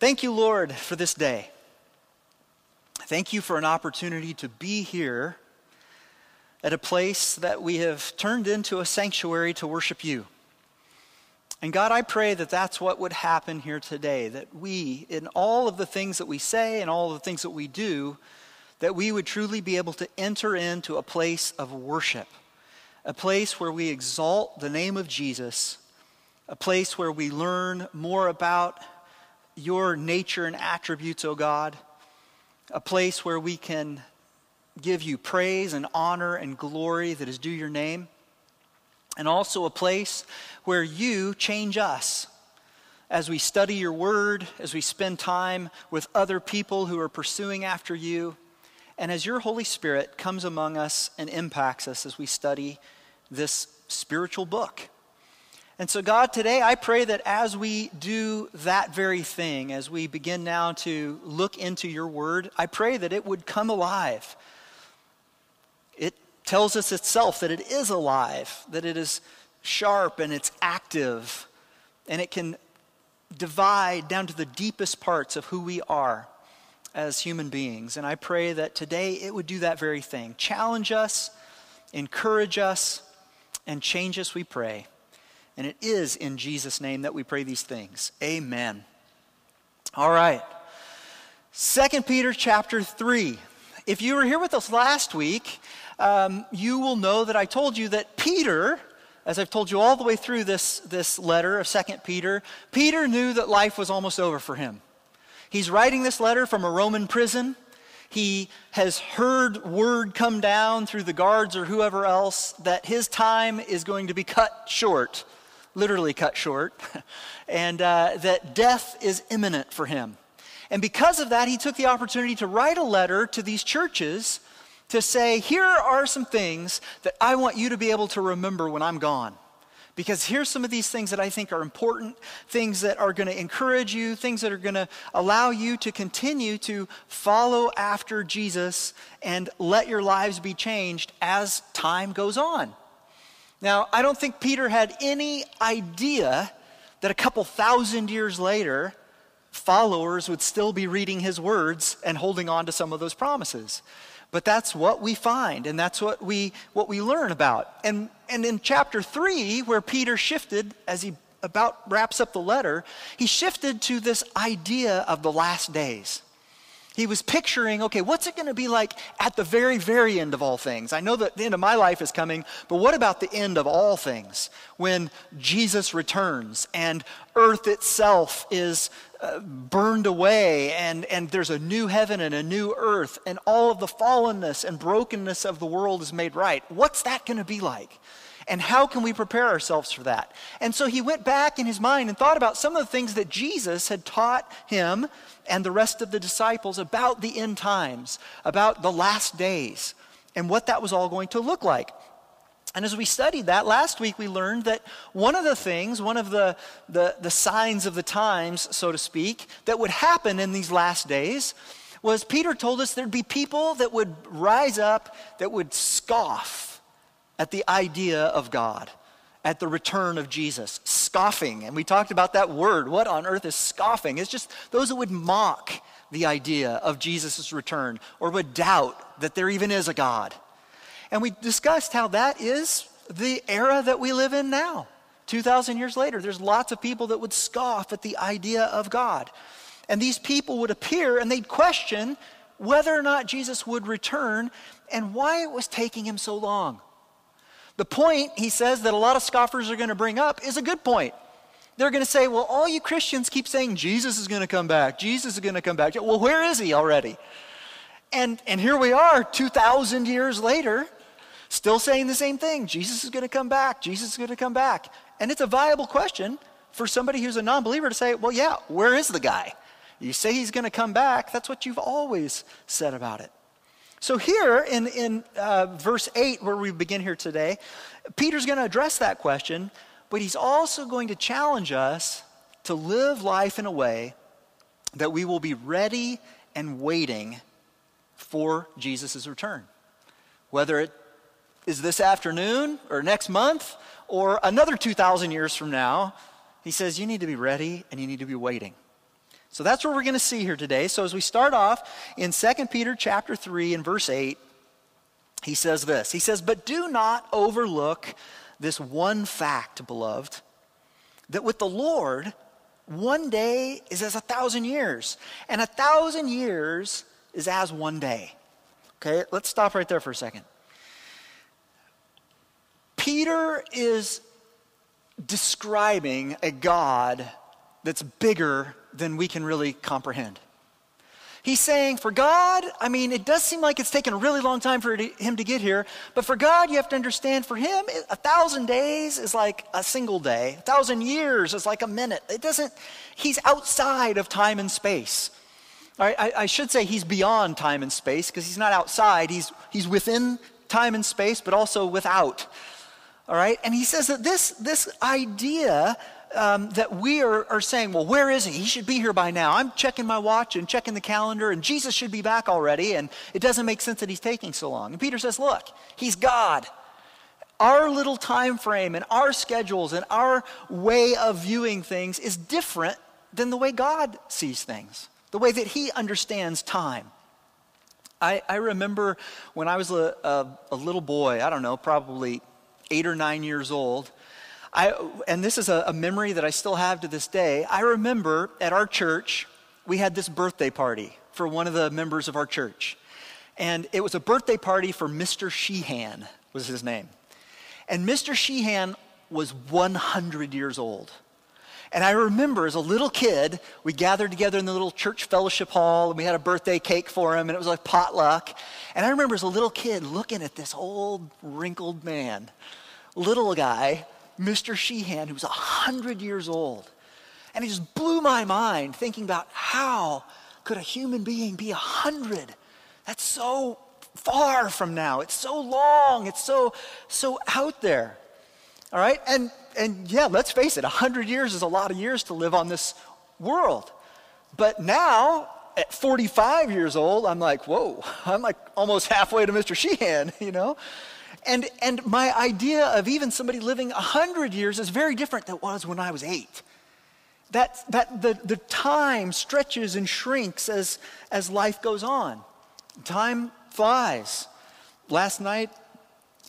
Thank you, Lord, for this day. Thank you for an opportunity to be here at a place that we have turned into a sanctuary to worship you. And God, I pray that that's what would happen here today, that we, in all of the things that we say and all of the things that we do, that we would truly be able to enter into a place of worship, a place where we exalt the name of Jesus, a place where we learn more about your nature and attributes, O oh God, a place where we can give you praise and honor and glory that is due your name, and also a place where you change us as we study your word, as we spend time with other people who are pursuing after you, and as your Holy Spirit comes among us and impacts us as we study this spiritual book. And so, God, today I pray that as we do that very thing, as we begin now to look into your word, I pray that it would come alive. It tells us itself that it is alive, that it is sharp and it's active, and it can divide down to the deepest parts of who we are as human beings. And I pray that today it would do that very thing challenge us, encourage us, and change us, we pray. And it is in Jesus' name that we pray these things. Amen. All right. 2 Peter chapter 3. If you were here with us last week, um, you will know that I told you that Peter, as I've told you all the way through this, this letter of 2 Peter, Peter knew that life was almost over for him. He's writing this letter from a Roman prison. He has heard word come down through the guards or whoever else that his time is going to be cut short literally cut short, and uh, that death is imminent for him. And because of that, he took the opportunity to write a letter to these churches to say, Here are some things that I want you to be able to remember when I'm gone. Because here's some of these things that I think are important, things that are going to encourage you, things that are going to allow you to continue to follow after Jesus and let your lives be changed as time goes on. Now, I don't think Peter had any idea that a couple thousand years later, followers would still be reading his words and holding on to some of those promises. But that's what we find, and that's what we, what we learn about. And, and in chapter 3, where Peter shifted as he about wraps up the letter, he shifted to this idea of the last days he was picturing, okay, what's it going to be like at the very, very end of all things? I know that the end of my life is coming, but what about the end of all things when Jesus returns and earth itself is uh, burned away and, and there's a new heaven and a new earth and all of the fallenness and brokenness of the world is made right? What's that going to be like? And how can we prepare ourselves for that? And so he went back in his mind and thought about some of the things that Jesus had taught him and the rest of the disciples about the end times, about the last days, and what that was all going to look like. And as we studied that last week, we learned that one of the things, one of the, the, the signs of the times, so to speak, that would happen in these last days was Peter told us there'd be people that would rise up that would scoff at the idea of God at the return of Jesus. Scoffing. And we talked about that word. What on earth is scoffing? It's just those that would mock the idea of Jesus' return or would doubt that there even is a God. And we discussed how that is the era that we live in now. 2,000 years later, there's lots of people that would scoff at the idea of God. And these people would appear and they'd question whether or not Jesus would return and why it was taking him so long. The point, he says, that a lot of scoffers are going to bring up is a good point. They're going to say, well, all you Christians keep saying Jesus is going to come back. Jesus is going to come back. Well, where is he already? And, and here we are, 2,000 years later, still saying the same thing. Jesus is going to come back. Jesus is going to come back. And it's a viable question for somebody who's a non believer to say, well, yeah, where is the guy? You say he's going to come back. That's what you've always said about it. So, here in, in uh, verse 8, where we begin here today, Peter's going to address that question, but he's also going to challenge us to live life in a way that we will be ready and waiting for Jesus' return. Whether it is this afternoon or next month or another 2,000 years from now, he says you need to be ready and you need to be waiting. So that's what we're going to see here today. So as we start off in 2 Peter chapter 3 and verse 8, he says this. He says, "But do not overlook this one fact, beloved, that with the Lord, one day is as a thousand years, and a thousand years is as one day. Okay, let's stop right there for a second. Peter is describing a God that's bigger than we can really comprehend. He's saying, for God, I mean, it does seem like it's taken a really long time for him to get here, but for God, you have to understand, for him, a thousand days is like a single day, a thousand years is like a minute. It doesn't, he's outside of time and space. I, I should say he's beyond time and space because he's not outside, he's, he's within time and space, but also without. All right? And he says that this, this idea um, that we are, are saying, well, where is he? He should be here by now. I'm checking my watch and checking the calendar, and Jesus should be back already, and it doesn't make sense that he's taking so long. And Peter says, look, he's God. Our little time frame and our schedules and our way of viewing things is different than the way God sees things, the way that he understands time. I, I remember when I was a, a, a little boy, I don't know, probably eight or nine years old, I, and this is a, a memory that I still have to this day. I remember at our church, we had this birthday party for one of the members of our church. And it was a birthday party for Mr. Sheehan, was his name. And Mr. Sheehan was 100 years old. And I remember as a little kid, we gathered together in the little church fellowship hall and we had a birthday cake for him and it was like potluck. And I remember as a little kid looking at this old wrinkled man, little guy, Mr. Sheehan, who was 100 years old. And it just blew my mind thinking about how could a human being be 100? That's so far from now. It's so long. It's so, so out there. All right? And, and yeah, let's face it, 100 years is a lot of years to live on this world. But now, at 45 years old, I'm like, whoa, I'm like almost halfway to Mr. Sheehan, you know? And, and my idea of even somebody living 100 years is very different than it was when I was eight. That, that the, the time stretches and shrinks as, as life goes on. Time flies. Last night,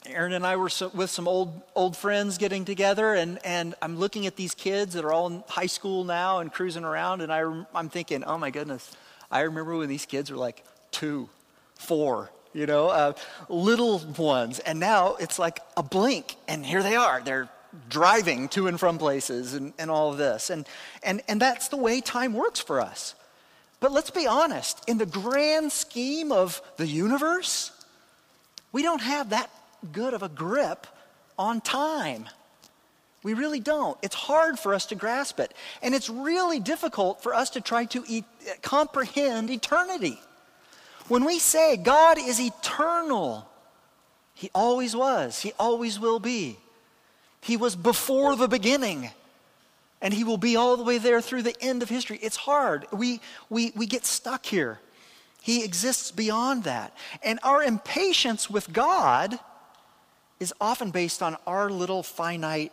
Aaron and I were so, with some old, old friends getting together, and, and I'm looking at these kids that are all in high school now and cruising around, and I, I'm thinking, oh my goodness, I remember when these kids were like two, four, you know, uh, little ones. And now it's like a blink, and here they are. They're driving to and from places and, and all of this. And, and, and that's the way time works for us. But let's be honest, in the grand scheme of the universe, we don't have that good of a grip on time. We really don't. It's hard for us to grasp it. And it's really difficult for us to try to e- comprehend eternity. When we say God is eternal, He always was, He always will be. He was before the beginning, and He will be all the way there through the end of history. It's hard. We, we, we get stuck here. He exists beyond that. And our impatience with God is often based on our little finite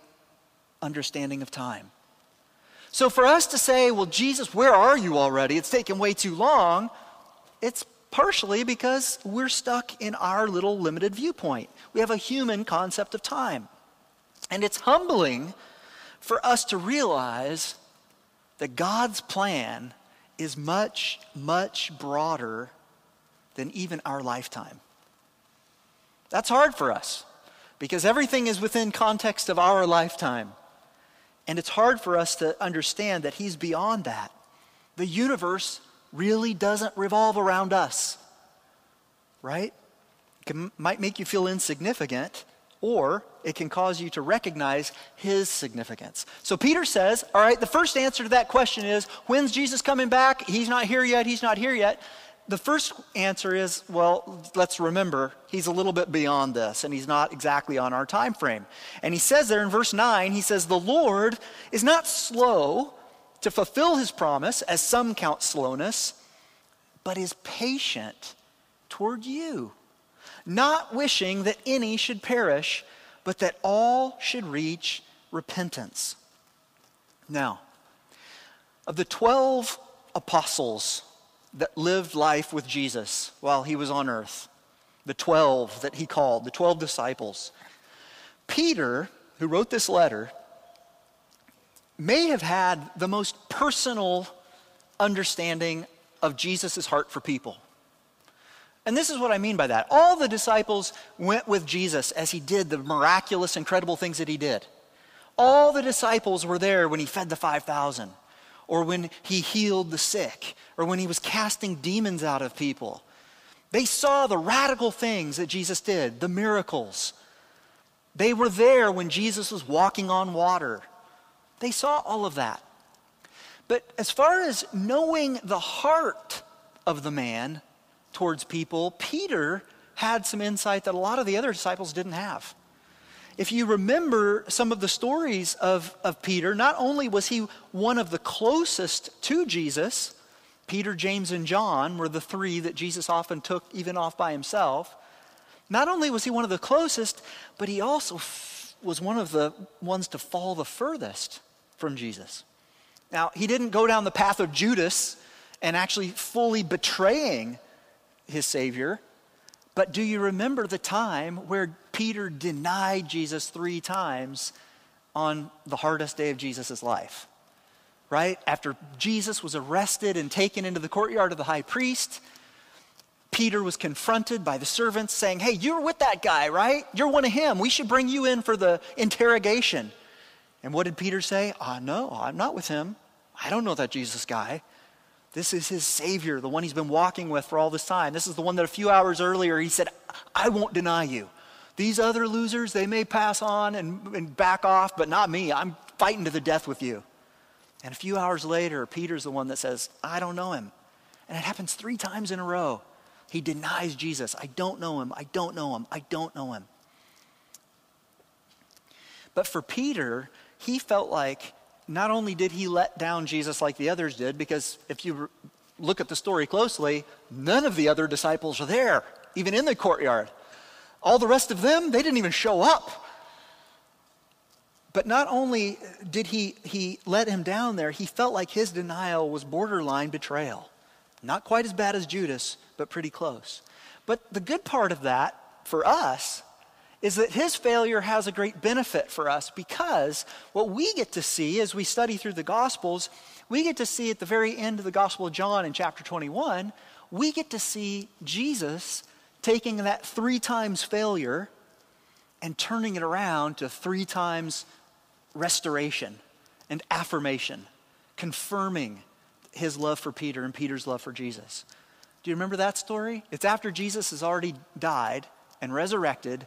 understanding of time. So for us to say, well, Jesus, where are you already? It's taken way too long. It's partially because we're stuck in our little limited viewpoint. We have a human concept of time. And it's humbling for us to realize that God's plan is much, much broader than even our lifetime. That's hard for us because everything is within context of our lifetime. And it's hard for us to understand that He's beyond that. The universe really doesn't revolve around us, right? It can, might make you feel insignificant, or it can cause you to recognize his significance. So Peter says, all right, the first answer to that question is when's Jesus coming back? He's not here yet, he's not here yet. The first answer is, well, let's remember, he's a little bit beyond this, and he's not exactly on our time frame. And he says there in verse 9, he says, The Lord is not slow to fulfill his promise, as some count slowness, but is patient toward you, not wishing that any should perish, but that all should reach repentance. Now, of the 12 apostles that lived life with Jesus while he was on earth, the 12 that he called, the 12 disciples. Peter, who wrote this letter, may have had the most personal understanding of Jesus' heart for people. And this is what I mean by that. All the disciples went with Jesus as he did the miraculous, incredible things that he did. All the disciples were there when he fed the 5,000, or when he healed the sick, or when he was casting demons out of people. They saw the radical things that Jesus did, the miracles. They were there when Jesus was walking on water. They saw all of that. But as far as knowing the heart of the man towards people, Peter had some insight that a lot of the other disciples didn't have. If you remember some of the stories of, of Peter, not only was he one of the closest to Jesus, Peter, James, and John were the three that Jesus often took even off by himself. Not only was he one of the closest, but he also f- was one of the ones to fall the furthest from Jesus. Now, he didn't go down the path of Judas and actually fully betraying his Savior, but do you remember the time where Peter denied Jesus three times on the hardest day of Jesus' life? Right? After Jesus was arrested and taken into the courtyard of the high priest, Peter was confronted by the servants saying, Hey, you're with that guy, right? You're one of him. We should bring you in for the interrogation. And what did Peter say? Ah, no, I'm not with him. I don't know that Jesus guy. This is his Savior, the one he's been walking with for all this time. This is the one that a few hours earlier he said, I won't deny you. These other losers, they may pass on and, and back off, but not me. I'm fighting to the death with you. And a few hours later, Peter's the one that says, I don't know him. And it happens three times in a row. He denies Jesus. I don't know him. I don't know him. I don't know him. But for Peter, he felt like not only did he let down Jesus like the others did, because if you look at the story closely, none of the other disciples are there, even in the courtyard. All the rest of them, they didn't even show up. But not only did he, he let him down there, he felt like his denial was borderline betrayal. Not quite as bad as Judas, but pretty close. But the good part of that for us is that his failure has a great benefit for us because what we get to see as we study through the Gospels, we get to see at the very end of the Gospel of John in chapter 21, we get to see Jesus taking that three times failure and turning it around to three times restoration and affirmation, confirming his love for Peter and Peter's love for Jesus. Do you remember that story? It's after Jesus has already died and resurrected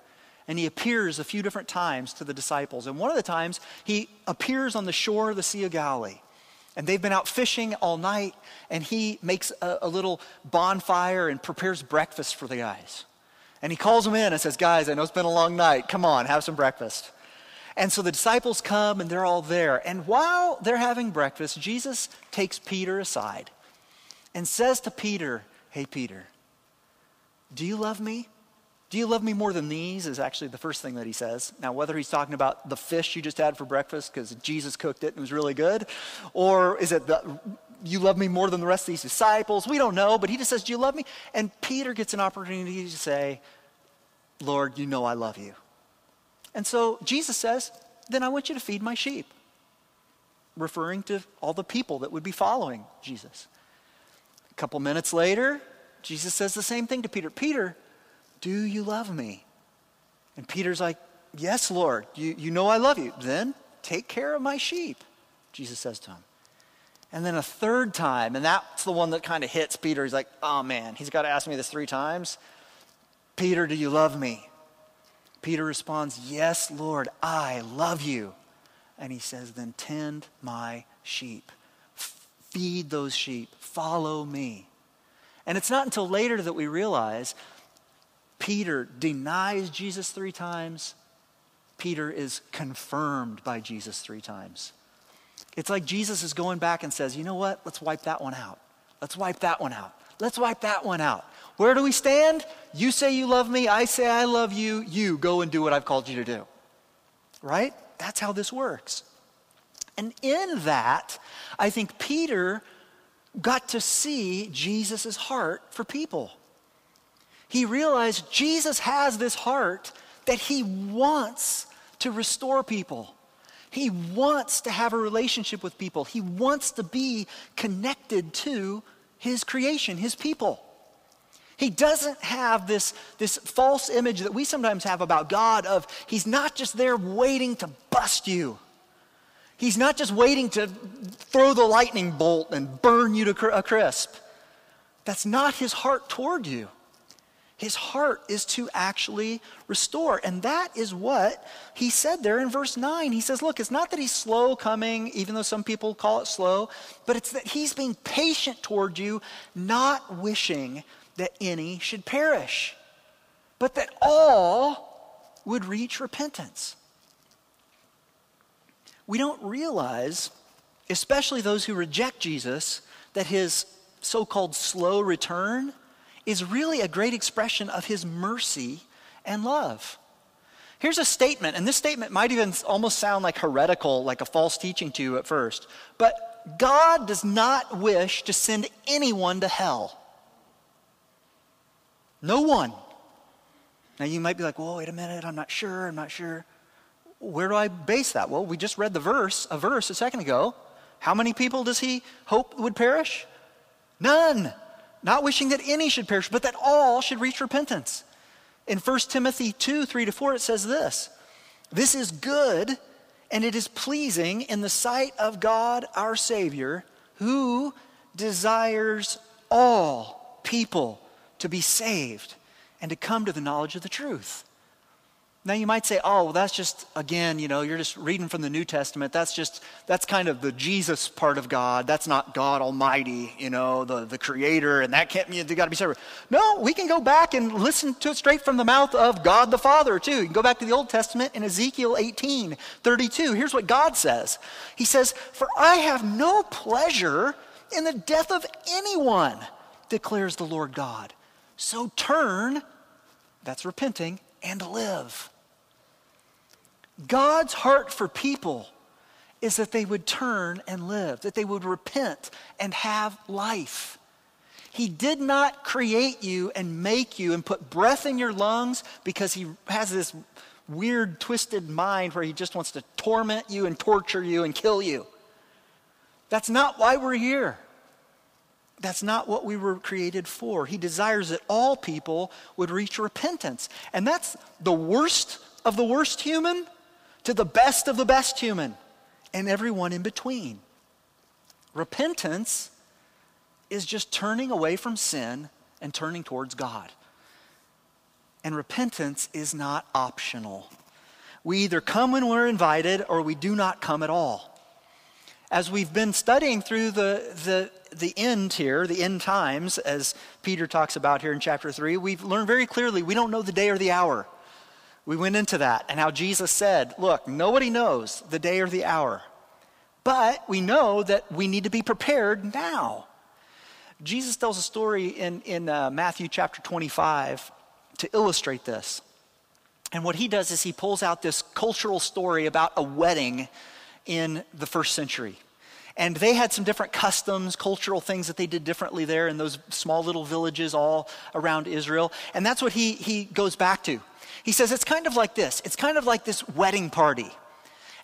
and he appears a few different times to the disciples. And one of the times, he appears on the shore of the Sea of Galilee. And they've been out fishing all night, and he makes a, a, little bonfire and prepares breakfast for the guys. And he calls them in and says, Guys, I know it's been a long night. Come on, have some breakfast. And so the disciples come and they're all there. And while they're having breakfast, Jesus takes Peter aside and says to Peter, Hey, Peter, do you love me? Do you love me more than these? Is actually the first thing that he says. Now, whether he's talking about the fish you just had for breakfast because Jesus cooked it and it was really good, or is it the, you love me more than the rest of these disciples? We don't know, but he just says, Do you love me? And Peter gets an opportunity to say, Lord, you know I love you. And so Jesus says, Then I want you to feed my sheep, referring to all the people that would be following Jesus. A couple minutes later, Jesus says the same thing to Peter Peter, do you love me? And Peter's like, Yes, Lord, you, you know I love you. Then take care of my sheep, Jesus says to him. And then a third time, and that's the one that kind of hits Peter. He's like, Oh man, he's got to ask me this three times. Peter, do you love me? Peter responds, Yes, Lord, I love you. And he says, Then tend my sheep. Feed those sheep. Follow me. And it's not until later that we realize Peter denies Jesus three times. Peter is confirmed by Jesus three times. It's like Jesus is going back and says, you know what? Let's wipe that one out. Let's wipe that one out. Let's wipe that one out. Where do we stand? You say you love me. I say I love you. You go and do what I've called you to do. Right? That's how this works. And in that, I think Peter got to see Jesus' heart for people. He realized Jesus has this heart that he wants to restore people. He wants to have a relationship with people. He wants to be connected to his creation, his people. He doesn't have this, this false image that we sometimes have about God of he's not just there waiting to bust you. He's not just waiting to throw the lightning bolt and burn you to a crisp. That's not his heart toward you. His heart is to actually restore. And that is what he said there in verse 9. He says, Look, it's not that he's slow coming, even though some people call it slow, but it's that he's being patient toward you, not wishing that any should perish, but that all would reach repentance. We don't realize, especially those who reject Jesus, that his so called slow return is really a great expression of his mercy and love. Here's a statement, and this statement might even almost sound like heretical, like a false teaching to you at first. But God does not wish to send anyone to hell. No one. Now you might be like, well, wait a minute, I'm not sure, I'm not sure. Where do I base that? Well, we just read the verse, a verse a second ago. How many people does he hope would perish? None not wishing that any should perish, but that all should reach repentance. In 1 Timothy 2 3 to 4, it says this This is good and it is pleasing in the sight of God our Savior, who desires all people to be saved and to come to the knowledge of the truth. Now you might say, oh, well, that's just, again, you know, you're just reading from the New Testament. That's just, that's kind of the Jesus part of God. That's not God Almighty, you know, the, the creator, and that can't, you got to be separate. No, we can go back and listen to it straight from the mouth of God the Father, too. You can go back to the Old Testament in Ezekiel 18, 32. Here's what God says He says, For I have no pleasure in the death of anyone, declares the Lord God. So turn, that's repenting and live. God's heart for people is that they would turn and live, that they would repent and have life. He did not create you and make you and put breath in your lungs because he has this weird, twisted mind where he just wants to torment you and torture you and kill you. That's not why we're here. That's not what we were created for. He desires that all people would reach repentance. And that's the worst of the worst human to the best of the best human and everyone in between. Repentance is just turning away from sin and turning towards God. And repentance is not optional. We either come when we're invited or we do not come at all. As we've been studying through the, the the end here, the end times, as Peter talks about here in chapter 3, we've learned very clearly we don't know the day or the hour. We went into that and how Jesus said, Look, nobody knows the day or the hour, but we know that we need to be prepared now. Jesus tells a story in, in uh, Matthew chapter 25 to illustrate this. And what he does is he pulls out this cultural story about a wedding in the first century. And they had some different customs, cultural things that they did differently there in those small little villages all around Israel. And that's what he, he goes back to. He says it's kind of like this it's kind of like this wedding party.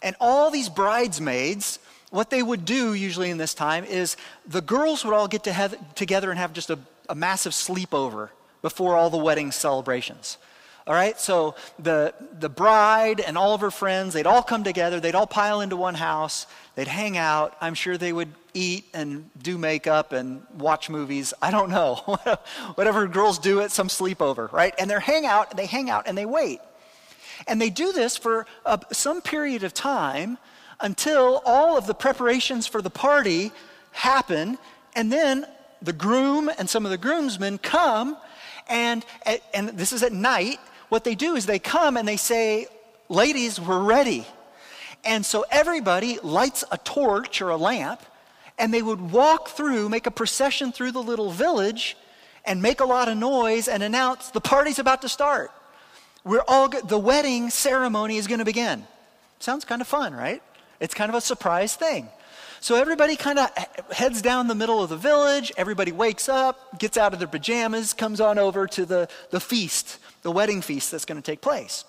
And all these bridesmaids, what they would do usually in this time is the girls would all get to have, together and have just a, a massive sleepover before all the wedding celebrations. All right, so the, the bride and all of her friends, they'd all come together, they'd all pile into one house, they'd hang out. I'm sure they would eat and do makeup and watch movies. I don't know. Whatever girls do at some sleepover, right? And they hang out, they hang out and they wait. And they do this for some period of time until all of the preparations for the party happen. And then the groom and some of the groomsmen come, and, and this is at night, what they do is they come and they say, Ladies, we're ready. And so everybody lights a torch or a lamp, and they would walk through, make a procession through the little village, and make a lot of noise and announce the party's about to start. We're all the wedding ceremony is going to begin. Sounds kind of fun, right? It's kind of a surprise thing. So everybody kind of heads down the middle of the village. Everybody wakes up, gets out of their pajamas, comes on over to the, the feast, the wedding feast that's going to take place.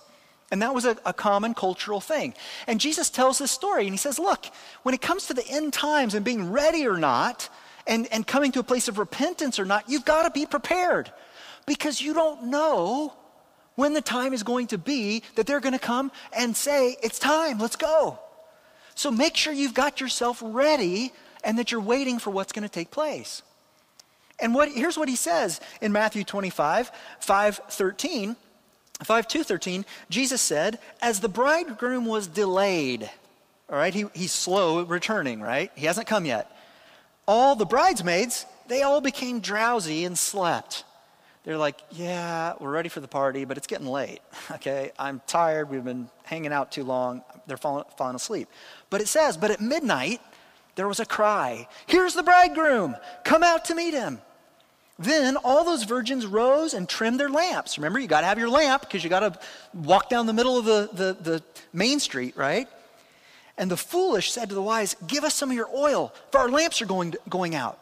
And that was a, a, common cultural thing. And Jesus tells this story, and he says, Look, when it comes to the end times and being ready or not, and, and coming to a place of repentance or not, you've got to be prepared because you don't know when the time is going to be that they're going to come and say, It's time, let's go. So make sure you've got yourself ready and that you're waiting for what's going to take place. And what, here's what he says in Matthew 25, 5 13. 5 2 13, Jesus said, As the bridegroom was delayed, all right, he, he's slow returning, right? He hasn't come yet. All the bridesmaids, they all became drowsy and slept. They're like, Yeah, we're ready for the party, but it's getting late. Okay, I'm tired. We've been hanging out too long. They're falling, falling asleep. But it says, But at midnight, there was a cry Here's the bridegroom. Come out to meet him. Then all those virgins rose and trimmed their lamps. Remember, you got to have your lamp because you got to walk down the middle of the, the, the, main street, right? And the foolish said to the wise, Give us some of your oil, for our lamps are going, going out.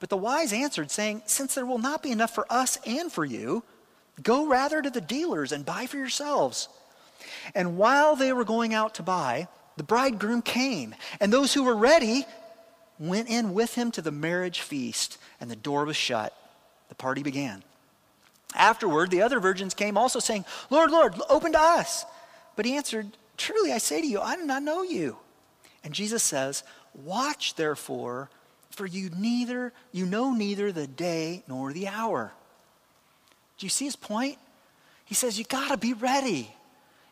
But the wise answered, saying, Since there will not be enough for us and for you, go rather to the dealers and buy for yourselves. And while they were going out to buy, the bridegroom came, and those who were ready went in with him to the marriage feast, and the door was shut. The party began. Afterward, the other virgins came also saying, Lord, Lord, open to us. But he answered, Truly, I say to you, I do not know you. And Jesus says, Watch therefore, for you neither you know neither the day nor the hour. Do you see his point? He says you got to be ready.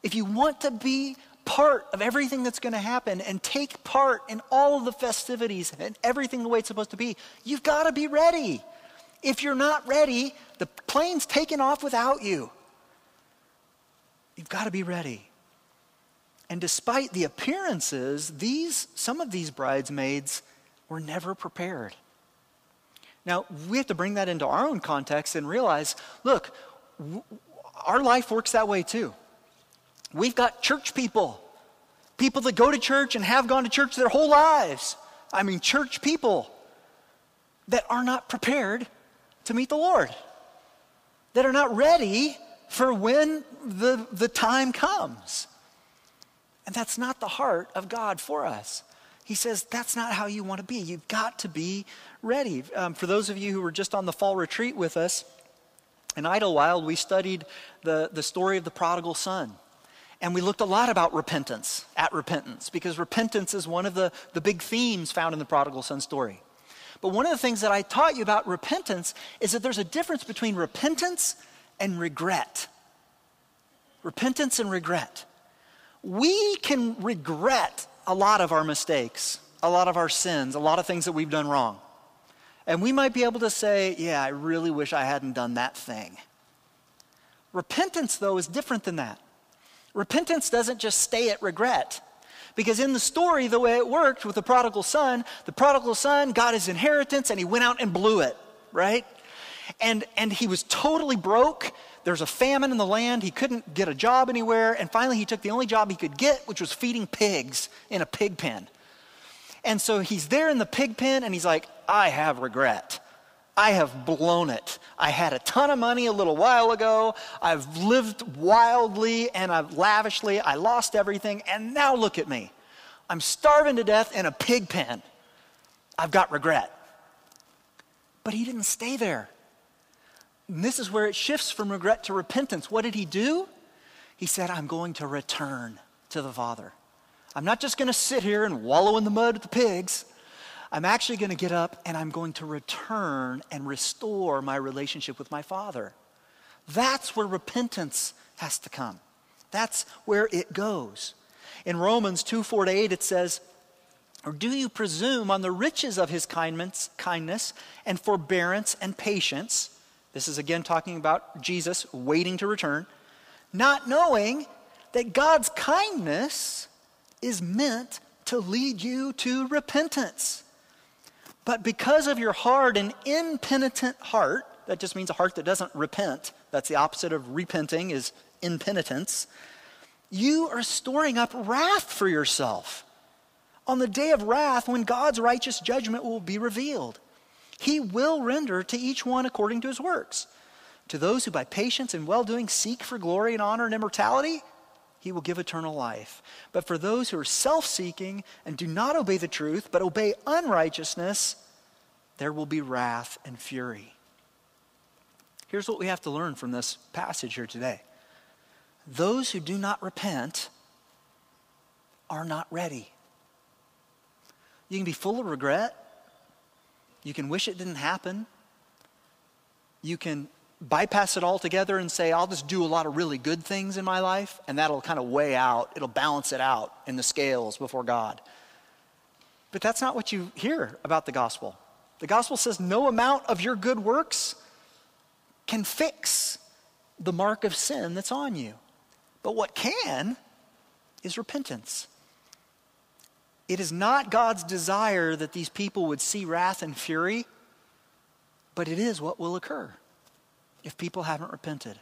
If you want to be part of everything that's going to happen and take part in all of the festivities and everything the way it's supposed to be, you've got to be ready. If you're not ready, the plane's taking off without you. You've got to be ready. And despite the appearances, these, some of these bridesmaids were never prepared. Now, we have to bring that into our own context and realize look, w- our life works that way too. We've got church people, people that go to church and have gone to church their whole lives. I mean, church people that are not prepared to meet the Lord, that are not ready for when the, the time comes. And that's not the heart of God for us. He says that's not how you want to be. You've got to be ready. Um, for those of you who were just on the fall retreat with us, in Idlewild, we studied the, the story of the prodigal son. And we looked a lot about repentance, at repentance, because repentance is one of the, the big themes found in the prodigal son story. But one of the things that I taught you about repentance is that there's a difference between repentance and regret. Repentance and regret. We can regret a lot of our mistakes, a lot of our sins, a lot of things that we've done wrong. And we might be able to say, yeah, I really wish I hadn't done that thing. Repentance, though, is different than that. Repentance doesn't just stay at regret. Because in the story, the way it worked with the prodigal son, the prodigal son got his inheritance and he went out and blew it, right? And, and he was totally broke. There's a famine in the land. He couldn't get a job anywhere. And finally, he took the only job he could get, which was feeding pigs in a pig pen. And so he's there in the pig pen and he's like, I have regret. I have blown it. I had a ton of money a little while ago. I've lived wildly and I've lavishly. I lost everything. And now look at me. I'm starving to death in a pig pen. I've got regret. But he didn't stay there. And this is where it shifts from regret to repentance. What did he do? He said, I'm going to return to the Father. I'm not just going to sit here and wallow in the mud with the pigs. I'm actually going to get up and I'm going to return and restore my relationship with my Father. That's where repentance has to come. That's where it goes. In Romans 2 4 to 8, it says, Or do you presume on the riches of his kindness, kindness and forbearance and patience? This is again talking about Jesus waiting to return, not knowing that God's kindness is meant to lead you to repentance. But because of your hard and impenitent heart, that just means a heart that doesn't repent. That's the opposite of repenting is impenitence. You are storing up wrath for yourself On the day of wrath, when God's righteous judgment will be revealed, he will render to each one according to his works. To those who by patience and well doing seek for glory and honor and immortality, he will give eternal life. But for those who are self seeking and do not obey the truth, but obey unrighteousness, there will be wrath and fury. Here's what we have to learn from this passage here today those who do not repent are not ready. You can be full of regret. You can wish it didn't happen. You can bypass it altogether and say, I'll just do a lot of really good things in my life, and that'll kind of weigh out, it'll balance it out in the scales before God. But that's not what you hear about the gospel. The gospel says no amount of your good works can fix the mark of sin that's on you. But what can is repentance. It is not God's desire that these people would see wrath and fury, but it is what will occur if people haven't repented.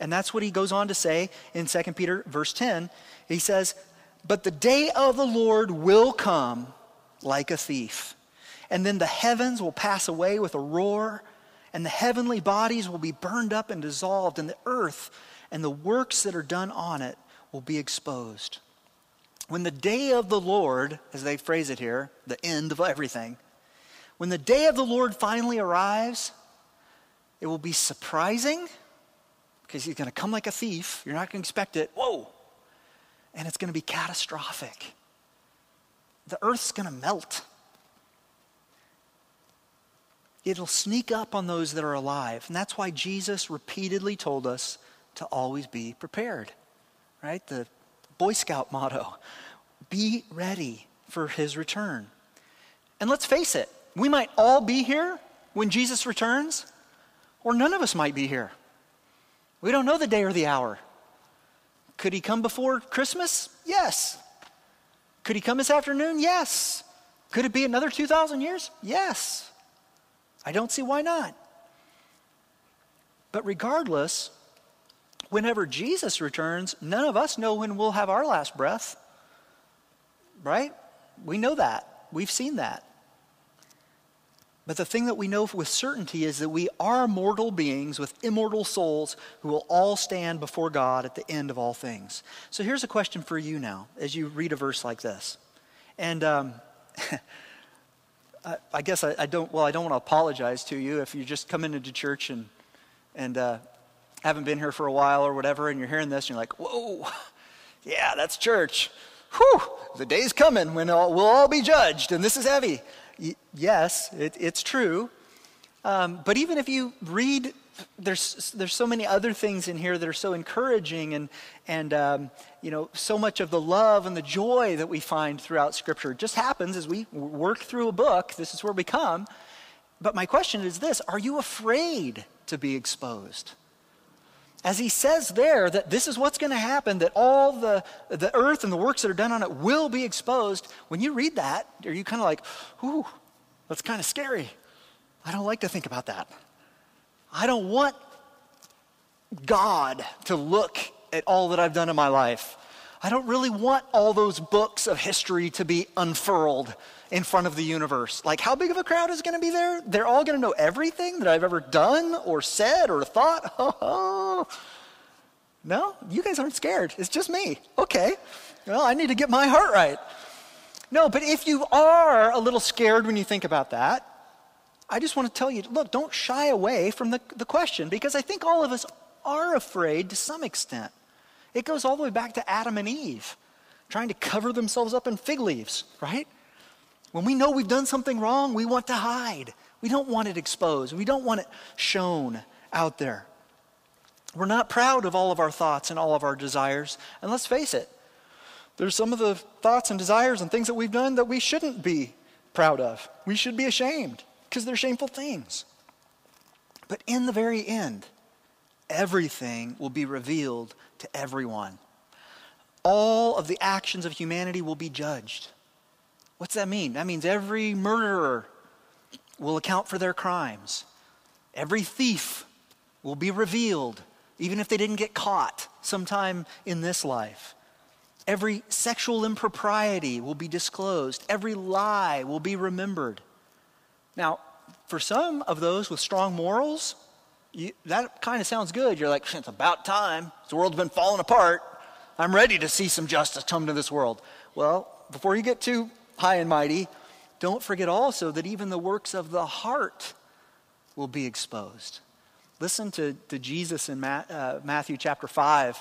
And that's what he goes on to say in 2 Peter verse 10. He says, But the day of the Lord will come like a thief, and then the heavens will pass away with a roar, and the heavenly bodies will be burned up and dissolved, and the earth and the works that are done on it will be exposed. When the day of the Lord, as they phrase it here, the end of everything, when the day of the Lord finally arrives, it will be surprising because he's going to come like a thief. You're not going to expect it. Whoa! And it's going to be catastrophic. The earth's going to melt. It'll sneak up on those that are alive. And that's why Jesus repeatedly told us to always be prepared, right? The Boy Scout motto be ready for his return. And let's face it, we might all be here when Jesus returns, or none of us might be here. We don't know the day or the hour. Could he come before Christmas? Yes. Could he come this afternoon? Yes. Could it be another 2,000 years? Yes. I don't see why not. But regardless, whenever Jesus returns, none of us know when we'll have our last breath. Right? We know that. We've seen that. But the thing that we know with certainty is that we are mortal beings with immortal souls who will all stand before God at the end of all things. So here's a question for you now as you read a verse like this. And um, I, I, guess I, I, don't, well, I don't want to apologize to you if you just come into church and, and uh, haven't been here for a while or whatever, and you're hearing this and you're like, whoa, yeah, that's church. Whew, the day's coming when all, we'll all be judged, and this is heavy yes, it, it's true. Um, but even if you read, there's, there's so many other things in here that are so encouraging and, and um, you know, so much of the love and the joy that we find throughout Scripture it just happens as we work through a book. This is where we come. But my question is this Are you afraid to be exposed? As he says there that this is what's going to happen, that all the, the earth and the works that are done on it will be exposed, when you read that, are you kind of like, ooh, that's kind of scary. I don't like to think about that. I don't want God to look at all that I've done in my life. I don't really want all those books of history to be unfurled in front of the universe. Like, how big of a crowd is going to be there? They're all going to know everything that I've ever done or said or thought. no, you guys aren't scared. It's just me. Okay. Well, I need to get my heart right. No, but if you are a little scared when you think about that, I just want to tell you look, don't shy away from the, the question because I think all of us are afraid to some extent. It goes all the way back to Adam and Eve trying to cover themselves up in fig leaves, right? When we know we've done something wrong, we want to hide. We don't want it exposed. We don't want it shown out there. We're not proud of all of our thoughts and all of our desires. And let's face it, there's some of the thoughts and desires and things that we've done that we shouldn't be proud of. We should be ashamed because they're shameful things. But in the very end, everything will be revealed to everyone. All of the actions of humanity will be judged. What's that mean? That means every murderer will account for their crimes. Every thief will be revealed, even if they didn't get caught sometime in this life. Every sexual impropriety will be disclosed. Every lie will be remembered. Now, for some of those with strong morals, you, that kind of sounds good. You're like, it's about time. The world's been falling apart. I'm ready to see some justice come to this world. Well, before you get too high and mighty, don't forget also that even the works of the heart will be exposed. Listen to, to Jesus in Ma- uh, Matthew chapter 5.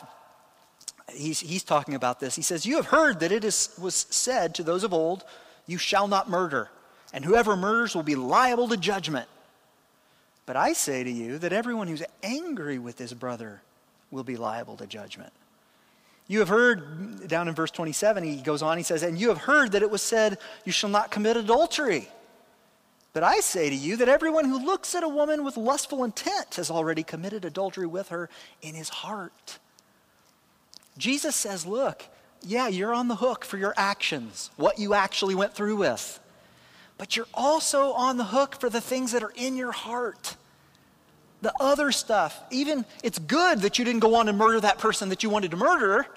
He's, he's talking about this. He says, You have heard that it is, was said to those of old, You shall not murder, and whoever murders will be liable to judgment. But I say to you that everyone who's angry with his brother will be liable to judgment. You have heard, down in verse 27, he goes on, he says, And you have heard that it was said, You shall not commit adultery. But I say to you that everyone who looks at a woman with lustful intent has already committed adultery with her in his heart. Jesus says, Look, yeah, you're on the hook for your actions, what you actually went through with. But you're also on the hook for the things that are in your heart. The other stuff. Even it's good that you didn't go on and murder that person that you wanted to murder,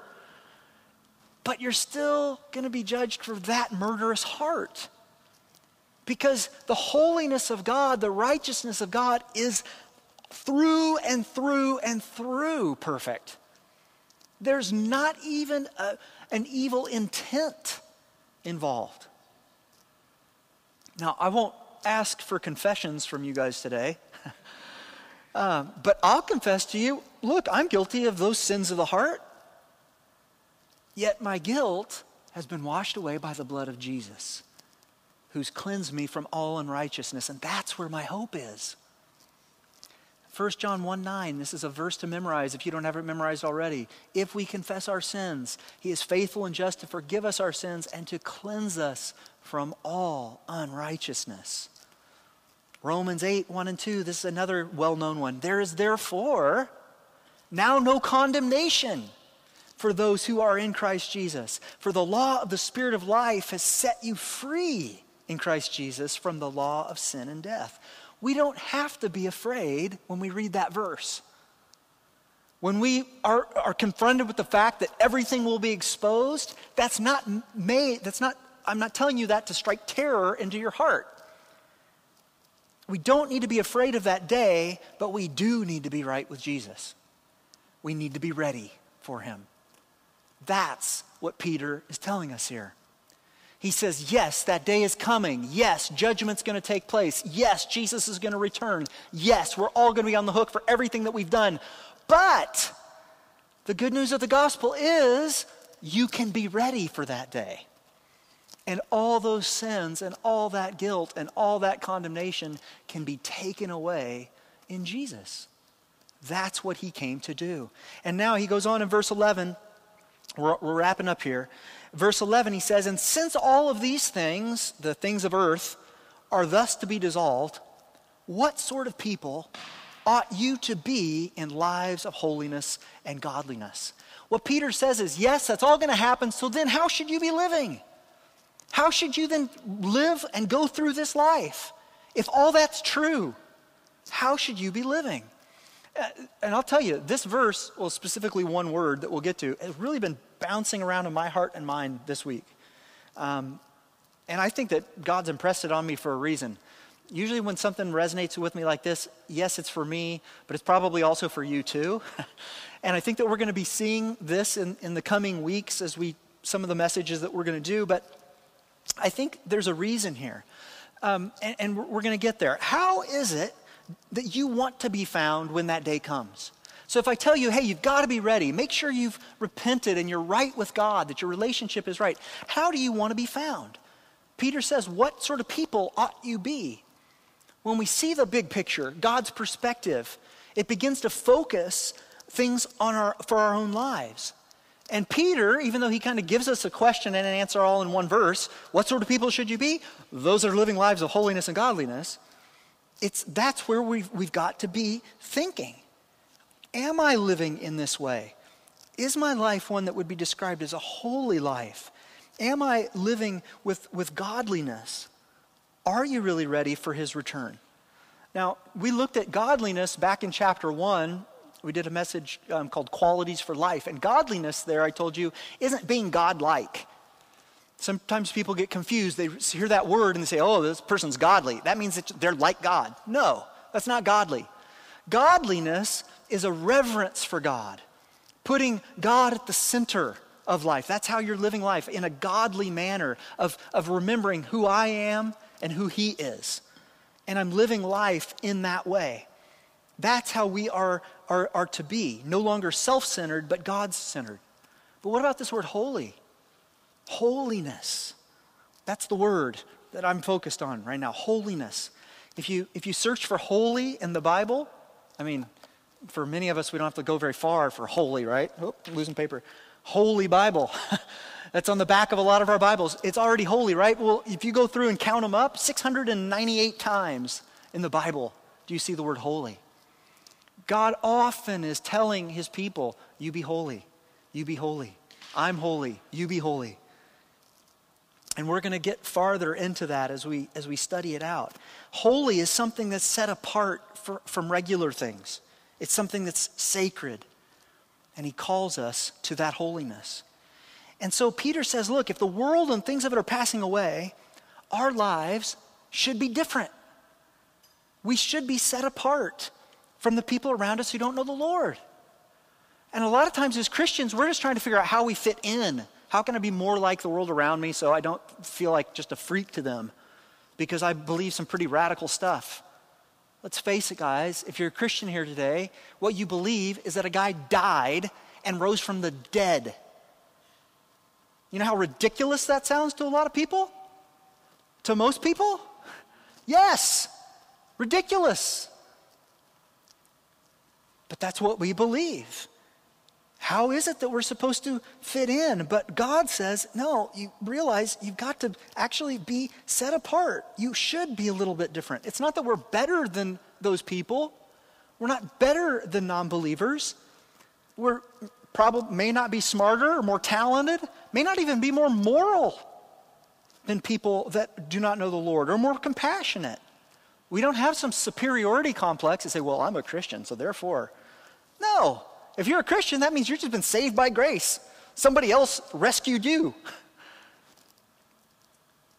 but you're still going to be judged for that murderous heart. Because the holiness of God, the righteousness of God is through and through and through perfect. There's not even a, an evil intent involved. Now, I won't ask for confessions from you guys today, uh, but I'll confess to you look, I'm guilty of those sins of the heart, yet my guilt has been washed away by the blood of Jesus, who's cleansed me from all unrighteousness, and that's where my hope is. 1 John 1 9, this is a verse to memorize if you don't have it memorized already. If we confess our sins, he is faithful and just to forgive us our sins and to cleanse us from all unrighteousness. Romans 8 1 and 2, this is another well known one. There is therefore now no condemnation for those who are in Christ Jesus. For the law of the Spirit of life has set you free in Christ Jesus from the law of sin and death we don't have to be afraid when we read that verse. When we are, are confronted with the fact that everything will be exposed, that's not made, that's not, I'm not telling you that to strike terror into your heart. We don't need to be afraid of that day, but we do need to be right with Jesus. We need to be ready for him. That's what Peter is telling us here. He says, Yes, that day is coming. Yes, judgment's going to take place. Yes, Jesus is going to return. Yes, we're all going to be on the hook for everything that we've done. But the good news of the gospel is you can be ready for that day. And all those sins and all that guilt and all that condemnation can be taken away in Jesus. That's what he came to do. And now he goes on in verse 11. We're, we're wrapping up here. Verse 11, he says, And since all of these things, the things of earth, are thus to be dissolved, what sort of people ought you to be in lives of holiness and godliness? What Peter says is, yes, that's all going to happen, so then how should you be living? How should you then live and go through this life? If all that's true, how should you be living? And I'll tell you, this verse, well, specifically one word that we'll get to, has really been bouncing around in my heart and mind this week. Um, and I think that God's impressed it on me for a reason. Usually, when something resonates with me like this, yes, it's for me, but it's probably also for you too. and I think that we're going to be seeing this in, in the coming weeks as we, some of the messages that we're going to do. But I think there's a reason here. Um, and, and we're going to get there. How is it that you want to be found when that day comes? So if I tell you, hey, you've got to be ready, make sure you've repented and you're right with God, that your relationship is right, how do you want to be found? Peter says, what sort of people ought you be? When we see the big picture, God's perspective, it begins to focus things on our, for our own lives. And Peter, even though he kind of gives us a question and an answer all in one verse, what sort of people should you be? Those that are living lives of holiness and godliness. It's, that's where we've, we've got to be thinking. Am I living in this way? Is my life one that would be described as a holy life? Am I living with, with godliness? Are you really ready for his return? Now, we looked at godliness back in chapter 1 We did a message um, called Qualities for Life. And godliness, there, I told you, isn't being godlike. Sometimes people get confused. They hear that word and they say, oh, this person's godly. That means that they're like God. No, that's not godly. Godliness is a reverence for God, putting God at the center of life. That's how you're living life in a godly manner of, of remembering who I am and who He is. And I'm living life in that way. That's how we are, are, are to be. No longer self centered, but God centered. But what about this word holy? Holiness. That's the word that I'm focused on right now. Holiness. If you, if you search for holy in the Bible, I mean, for many of us, we don't have to go very far for holy, right? Oh, losing paper. Holy Bible. That's on the back of a lot of our Bibles. It's already holy, right? Well, if you go through and count them up, 698 times in the Bible do you see the word holy. God often is telling his people, You be holy, you be holy. I'm holy, you be holy. And we're going to get farther into that as we, as we study it out. Holy is something that's set apart for, from regular things, it's something that's sacred. And he calls us to that holiness. And so Peter says, look, if the world and things of it are passing away, our lives should be different. We should be set apart from the people around us who don't know the Lord. And a lot of times as Christians, we're just trying to figure out how we fit in. How can I be more like the world around me so I don't feel like just a freak to them? Because I believe some pretty radical stuff. Let's face it, guys, if you're a Christian here today, what you believe is that a guy died and rose from the dead. You know how ridiculous that sounds to a lot of people? To most people? Yes, ridiculous. But that's what we believe. How is it that we're supposed to fit in? But God says, no, you realize you've got to actually be set apart. You should be a little bit different. It's not that we're better than those people, we're not better than non believers. We're probably may not be smarter or more talented, may not even be more moral than people that do not know the Lord or more compassionate. We don't have some superiority complex and say, well, I'm a Christian, so therefore. No, if you're a Christian, that means you've just been saved by grace. Somebody else rescued you.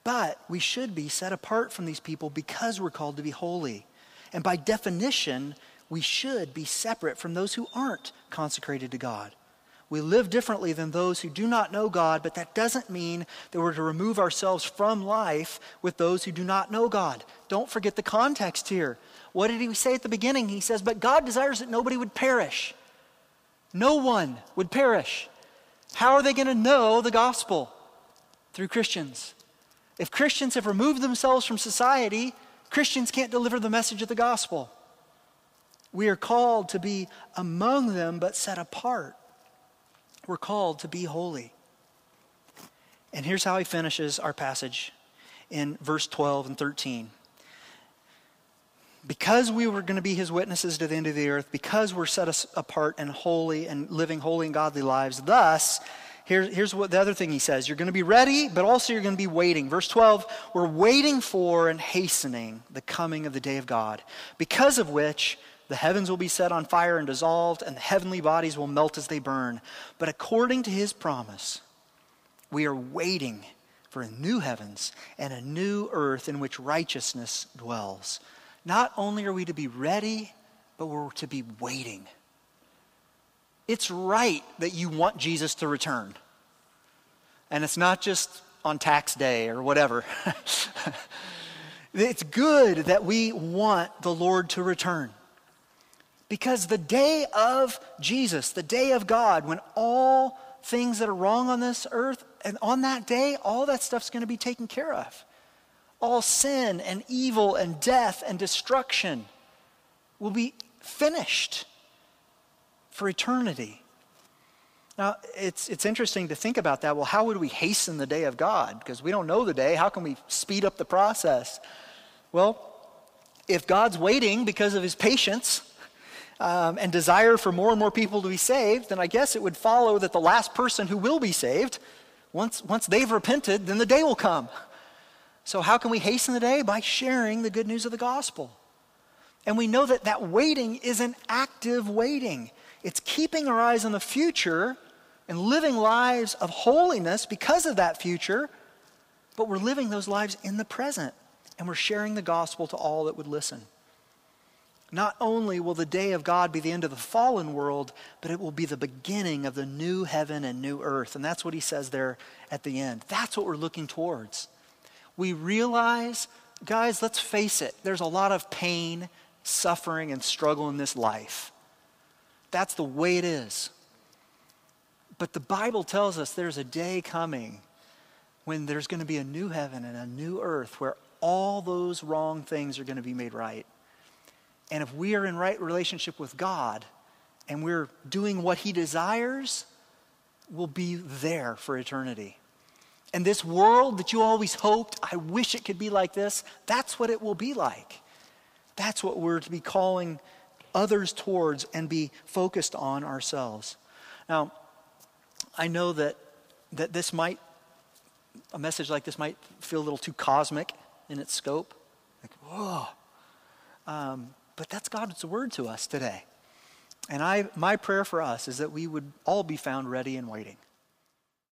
But we should be set apart from these people because we're called to be holy. And by definition, we should be separate from those who aren't consecrated to God. We live differently than those who do not know God, but that doesn't mean that we're to remove ourselves from life with those who do not know God. Don't forget the context here. What did he say at the beginning? He says, But God desires that nobody would perish. No one would perish. How are they going to know the gospel? Through Christians. If Christians have removed themselves from society, Christians can't deliver the message of the gospel. We are called to be among them, but set apart. We're called to be holy. And here's how he finishes our passage in verse 12 and 13 because we were going to be his witnesses to the end of the earth, because we're set apart and holy and living holy and godly lives, thus, here, here's what the other thing he says you're going to be ready, but also you're going to be waiting. Verse 12, we're waiting for and hastening the coming of the day of God, because of which the heavens will be set on fire and dissolved, and the heavenly bodies will melt as they burn. But according to his promise, we are waiting for a new heavens and a new earth in which righteousness dwells. Not only are we to be ready, but we're to be waiting. It's right that you want Jesus to return. And it's not just on tax day or whatever. it's good that we want the Lord to return. Because the day of Jesus, the day of God, when all things that are wrong on this earth, and on that day, all that stuff's going to be taken care of all sin and evil and death and destruction will be finished for eternity. Now, it's, it's interesting to think about that. Well, how would we hasten the day of God? Because we don't know the day. How can we speed up the process? Well, if God's waiting because of his patience um, and desire for more and more people to be saved, then I guess it would follow that the last person who will be saved, once, once they've repented, then the day will come. So, how can we hasten the day? By sharing the good news of the gospel. And we know that that waiting is an active waiting. It's keeping our eyes on the future and living lives of holiness because of that future, but we're living those lives in the present and we're sharing the gospel to all that would listen. Not only will the day of God be the end of the fallen world, but it will be the beginning of the new heaven and new earth. And that's what he says there at the end. That's what we're looking towards. We realize, guys, let's face it, there's a lot of pain, suffering, and struggle in this life. That's the way it is. But the Bible tells us there's a day coming when there's going to be a new heaven and a new earth where all those wrong things are going to be made right. And if we are in right relationship with God and we're doing what He desires, we'll be there for eternity. And this world that you always hoped, I wish it could be like this, that's what it will be like. That's what we're to be calling others towards and be focused on ourselves. Now, I know that, that this might, a message like this might feel a little too cosmic in its scope. Like, whoa. Um, but that's God's word to us today. And I, my prayer for us is that we would all be found ready and waiting.